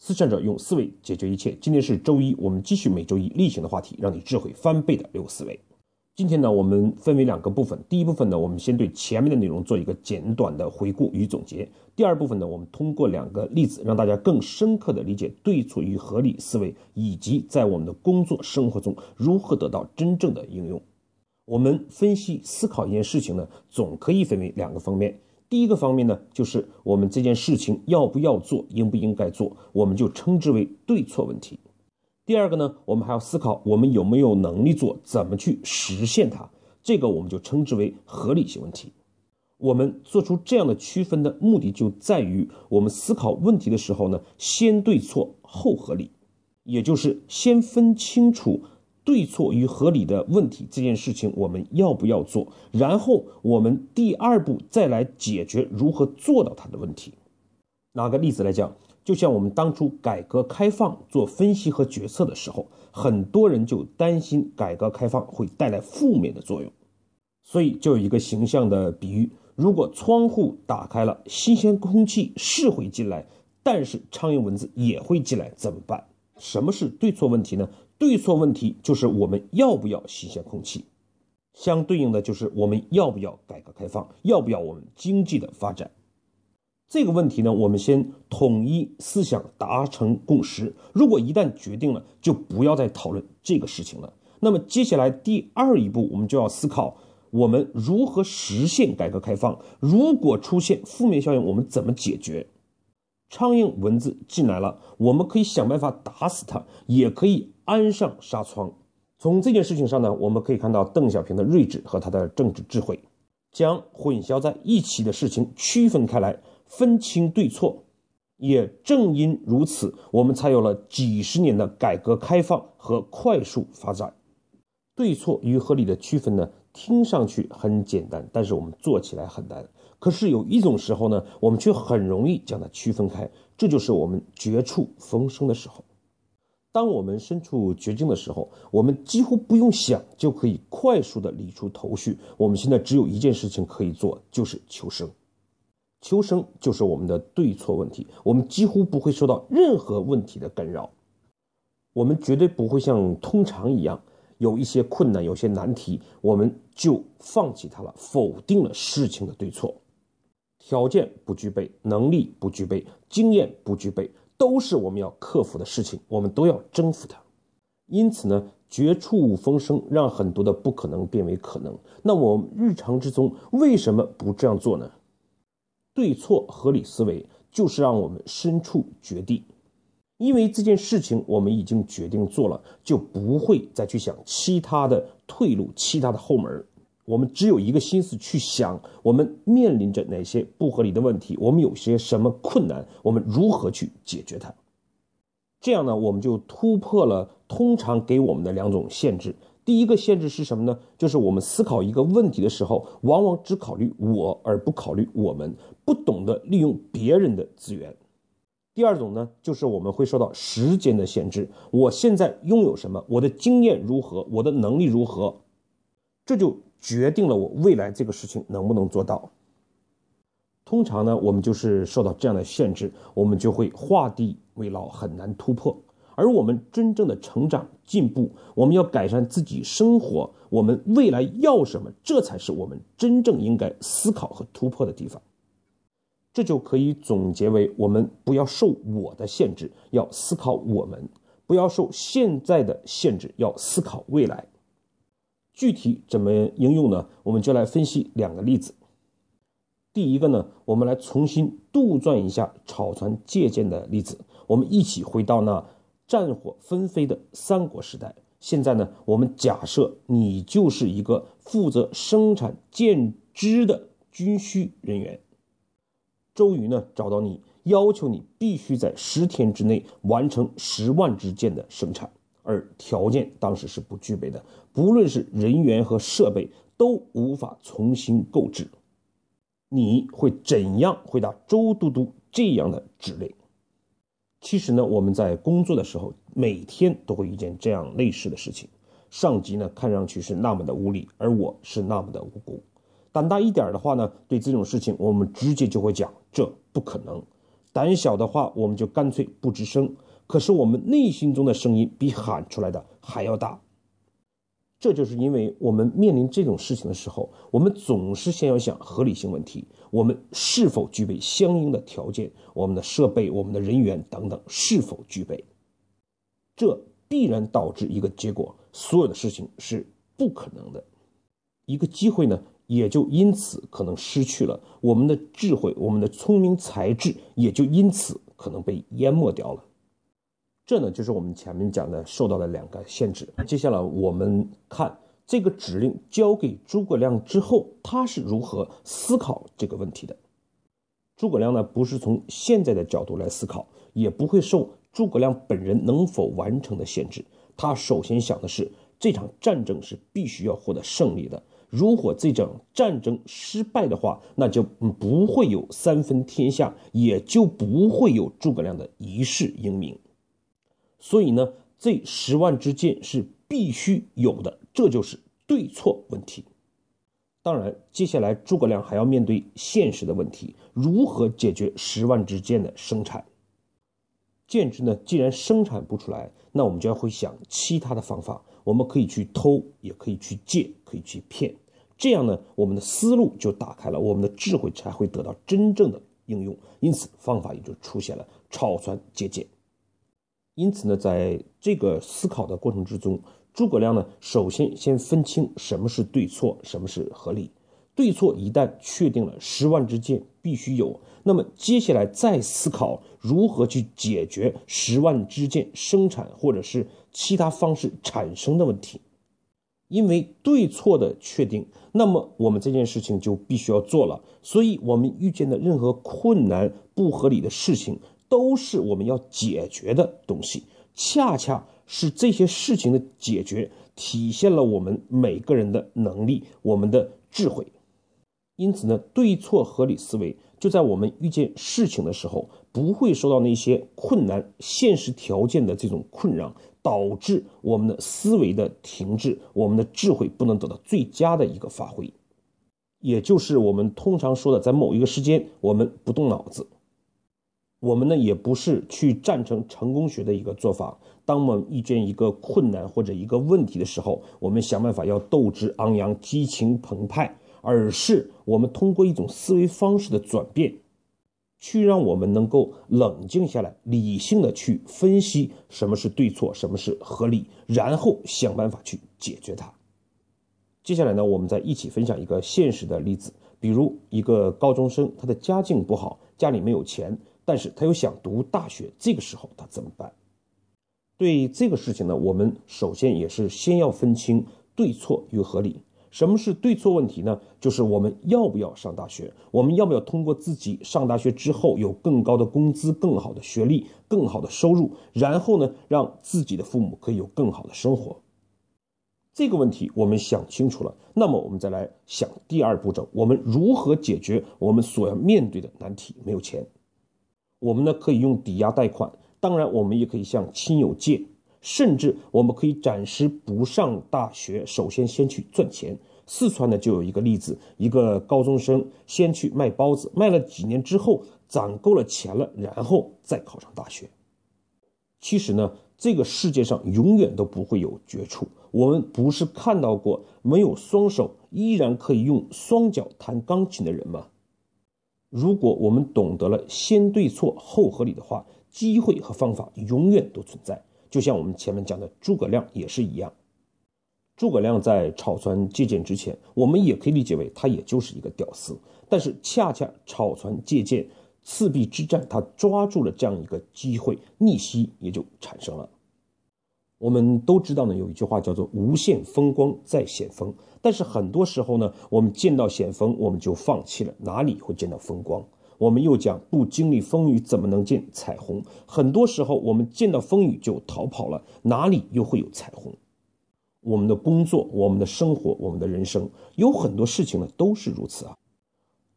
思想者用思维解决一切。今天是周一，我们继续每周一例行的话题，让你智慧翻倍的六个思维。今天呢，我们分为两个部分。第一部分呢，我们先对前面的内容做一个简短的回顾与总结。第二部分呢，我们通过两个例子，让大家更深刻的理解对错与合理思维，以及在我们的工作生活中如何得到真正的应用。我们分析思考一件事情呢，总可以分为两个方面。第一个方面呢，就是我们这件事情要不要做，应不应该做，我们就称之为对错问题。第二个呢，我们还要思考我们有没有能力做，怎么去实现它，这个我们就称之为合理性问题。我们做出这样的区分的目的，就在于我们思考问题的时候呢，先对错后合理，也就是先分清楚。对错与合理的问题这件事情我们要不要做？然后我们第二步再来解决如何做到它的问题。拿个例子来讲，就像我们当初改革开放做分析和决策的时候，很多人就担心改革开放会带来负面的作用，所以就有一个形象的比喻：如果窗户打开了，新鲜空气是会进来，但是苍蝇蚊子也会进来，怎么办？什么是对错问题呢？对错问题就是我们要不要新鲜空气，相对应的就是我们要不要改革开放，要不要我们经济的发展。这个问题呢，我们先统一思想，达成共识。如果一旦决定了，就不要再讨论这个事情了。那么接下来第二一步，我们就要思考我们如何实现改革开放。如果出现负面效应，我们怎么解决？苍蝇蚊子进来了，我们可以想办法打死它，也可以。安上纱窗，从这件事情上呢，我们可以看到邓小平的睿智和他的政治智慧，将混淆在一起的事情区分开来，分清对错。也正因如此，我们才有了几十年的改革开放和快速发展。对错与合理的区分呢，听上去很简单，但是我们做起来很难。可是有一种时候呢，我们却很容易将它区分开，这就是我们绝处逢生的时候。当我们身处绝境的时候，我们几乎不用想就可以快速的理出头绪。我们现在只有一件事情可以做，就是求生。求生就是我们的对错问题。我们几乎不会受到任何问题的干扰。我们绝对不会像通常一样，有一些困难、有些难题，我们就放弃它了，否定了事情的对错。条件不具备，能力不具备，经验不具备。都是我们要克服的事情，我们都要征服它。因此呢，绝处逢生让很多的不可能变为可能。那我们日常之中为什么不这样做呢？对错合理思维就是让我们身处绝地，因为这件事情我们已经决定做了，就不会再去想其他的退路、其他的后门。我们只有一个心思去想，我们面临着哪些不合理的问题，我们有些什么困难，我们如何去解决它？这样呢，我们就突破了通常给我们的两种限制。第一个限制是什么呢？就是我们思考一个问题的时候，往往只考虑我而不考虑我们，不懂得利用别人的资源。第二种呢，就是我们会受到时间的限制。我现在拥有什么？我的经验如何？我的能力如何？这就。决定了我未来这个事情能不能做到。通常呢，我们就是受到这样的限制，我们就会画地为牢，很难突破。而我们真正的成长进步，我们要改善自己生活，我们未来要什么，这才是我们真正应该思考和突破的地方。这就可以总结为：我们不要受我的限制，要思考我们；不要受现在的限制，要思考未来。具体怎么应用呢？我们就来分析两个例子。第一个呢，我们来重新杜撰一下草船借箭的例子。我们一起回到那战火纷飞的三国时代。现在呢，我们假设你就是一个负责生产箭支的军需人员。周瑜呢找到你，要求你必须在十天之内完成十万支箭的生产。而条件当时是不具备的，不论是人员和设备都无法重新购置。你会怎样回答周都督这样的指令？其实呢，我们在工作的时候，每天都会遇见这样类似的事情。上级呢看上去是那么的无理，而我是那么的无辜。胆大一点的话呢，对这种事情我们直接就会讲，这不可能。胆小的话，我们就干脆不吱声。可是我们内心中的声音比喊出来的还要大。这就是因为我们面临这种事情的时候，我们总是先要想合理性问题：我们是否具备相应的条件？我们的设备、我们的人员等等是否具备？这必然导致一个结果：所有的事情是不可能的。一个机会呢，也就因此可能失去了；我们的智慧、我们的聪明才智也就因此可能被淹没掉了。这呢，就是我们前面讲的受到的两个限制。接下来我们看这个指令交给诸葛亮之后，他是如何思考这个问题的。诸葛亮呢，不是从现在的角度来思考，也不会受诸葛亮本人能否完成的限制。他首先想的是，这场战争是必须要获得胜利的。如果这场战争失败的话，那就不会有三分天下，也就不会有诸葛亮的一世英名。所以呢，这十万支箭是必须有的，这就是对错问题。当然，接下来诸葛亮还要面对现实的问题：如何解决十万支箭的生产？箭支呢，既然生产不出来，那我们就要会想其他的方法。我们可以去偷，也可以去借，可以去骗。这样呢，我们的思路就打开了，我们的智慧才会得到真正的应用。因此，方法也就出现了：草船借箭。因此呢，在这个思考的过程之中，诸葛亮呢，首先先分清什么是对错，什么是合理。对错一旦确定了，十万支箭必须有，那么接下来再思考如何去解决十万支箭生产或者是其他方式产生的问题。因为对错的确定，那么我们这件事情就必须要做了。所以，我们遇见的任何困难、不合理的事情。都是我们要解决的东西，恰恰是这些事情的解决，体现了我们每个人的能力，我们的智慧。因此呢，对错合理思维就在我们遇见事情的时候，不会受到那些困难、现实条件的这种困扰，导致我们的思维的停滞，我们的智慧不能得到最佳的一个发挥。也就是我们通常说的，在某一个时间，我们不动脑子。我们呢也不是去赞成成功学的一个做法。当我们遇见一个困难或者一个问题的时候，我们想办法要斗志昂扬、激情澎湃，而是我们通过一种思维方式的转变，去让我们能够冷静下来，理性的去分析什么是对错，什么是合理，然后想办法去解决它。接下来呢，我们再一起分享一个现实的例子，比如一个高中生，他的家境不好，家里没有钱。但是他又想读大学，这个时候他怎么办？对这个事情呢，我们首先也是先要分清对错与合理。什么是对错问题呢？就是我们要不要上大学？我们要不要通过自己上大学之后有更高的工资、更好的学历、更好的收入，然后呢，让自己的父母可以有更好的生活？这个问题我们想清楚了，那么我们再来想第二步骤：我们如何解决我们所要面对的难题？没有钱。我们呢可以用抵押贷款，当然我们也可以向亲友借，甚至我们可以暂时不上大学，首先先去赚钱。四川呢就有一个例子，一个高中生先去卖包子，卖了几年之后攒够了钱了，然后再考上大学。其实呢，这个世界上永远都不会有绝处。我们不是看到过没有双手依然可以用双脚弹钢琴的人吗？如果我们懂得了先对错后合理的话，机会和方法永远都存在。就像我们前面讲的诸葛亮也是一样。诸葛亮在草船借箭之前，我们也可以理解为他也就是一个屌丝。但是恰恰草船借箭、赤壁之战，他抓住了这样一个机会，逆袭也就产生了。我们都知道呢，有一句话叫做“无限风光在险峰”。但是很多时候呢，我们见到险峰，我们就放弃了，哪里会见到风光？我们又讲不经历风雨，怎么能见彩虹？很多时候，我们见到风雨就逃跑了，哪里又会有彩虹？我们的工作、我们的生活、我们的人生，有很多事情呢，都是如此啊。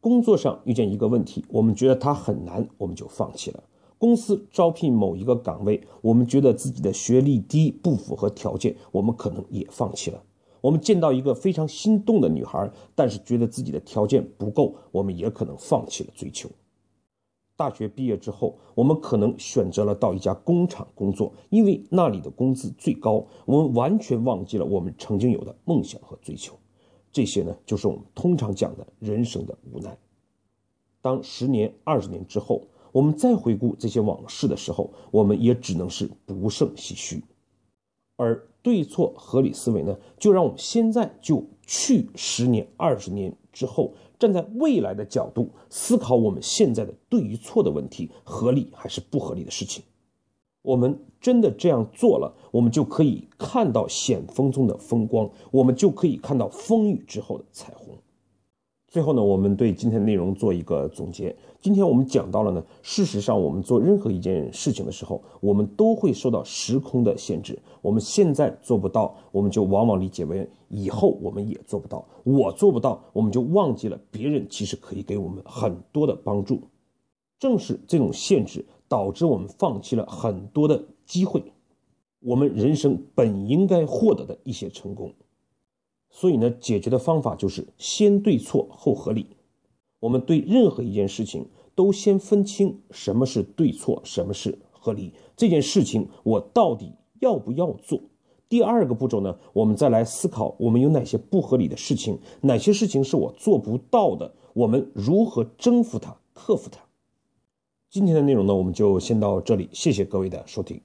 工作上遇见一个问题，我们觉得它很难，我们就放弃了。公司招聘某一个岗位，我们觉得自己的学历低，不符合条件，我们可能也放弃了。我们见到一个非常心动的女孩，但是觉得自己的条件不够，我们也可能放弃了追求。大学毕业之后，我们可能选择了到一家工厂工作，因为那里的工资最高。我们完全忘记了我们曾经有的梦想和追求。这些呢，就是我们通常讲的人生的无奈。当十年、二十年之后，我们再回顾这些往事的时候，我们也只能是不胜唏嘘。而对错合理思维呢，就让我们现在就去十年、二十年之后。站在未来的角度思考我们现在的对与错的问题，合理还是不合理的事情，我们真的这样做了，我们就可以看到险峰中的风光，我们就可以看到风雨之后的彩虹。最后呢，我们对今天的内容做一个总结。今天我们讲到了呢，事实上我们做任何一件事情的时候，我们都会受到时空的限制。我们现在做不到，我们就往往理解为以后我们也做不到。我做不到，我们就忘记了别人其实可以给我们很多的帮助。正是这种限制，导致我们放弃了很多的机会，我们人生本应该获得的一些成功。所以呢，解决的方法就是先对错后合理。我们对任何一件事情都先分清什么是对错，什么是合理。这件事情我到底要不要做？第二个步骤呢，我们再来思考我们有哪些不合理的事情，哪些事情是我做不到的，我们如何征服它、克服它？今天的内容呢，我们就先到这里，谢谢各位的收听。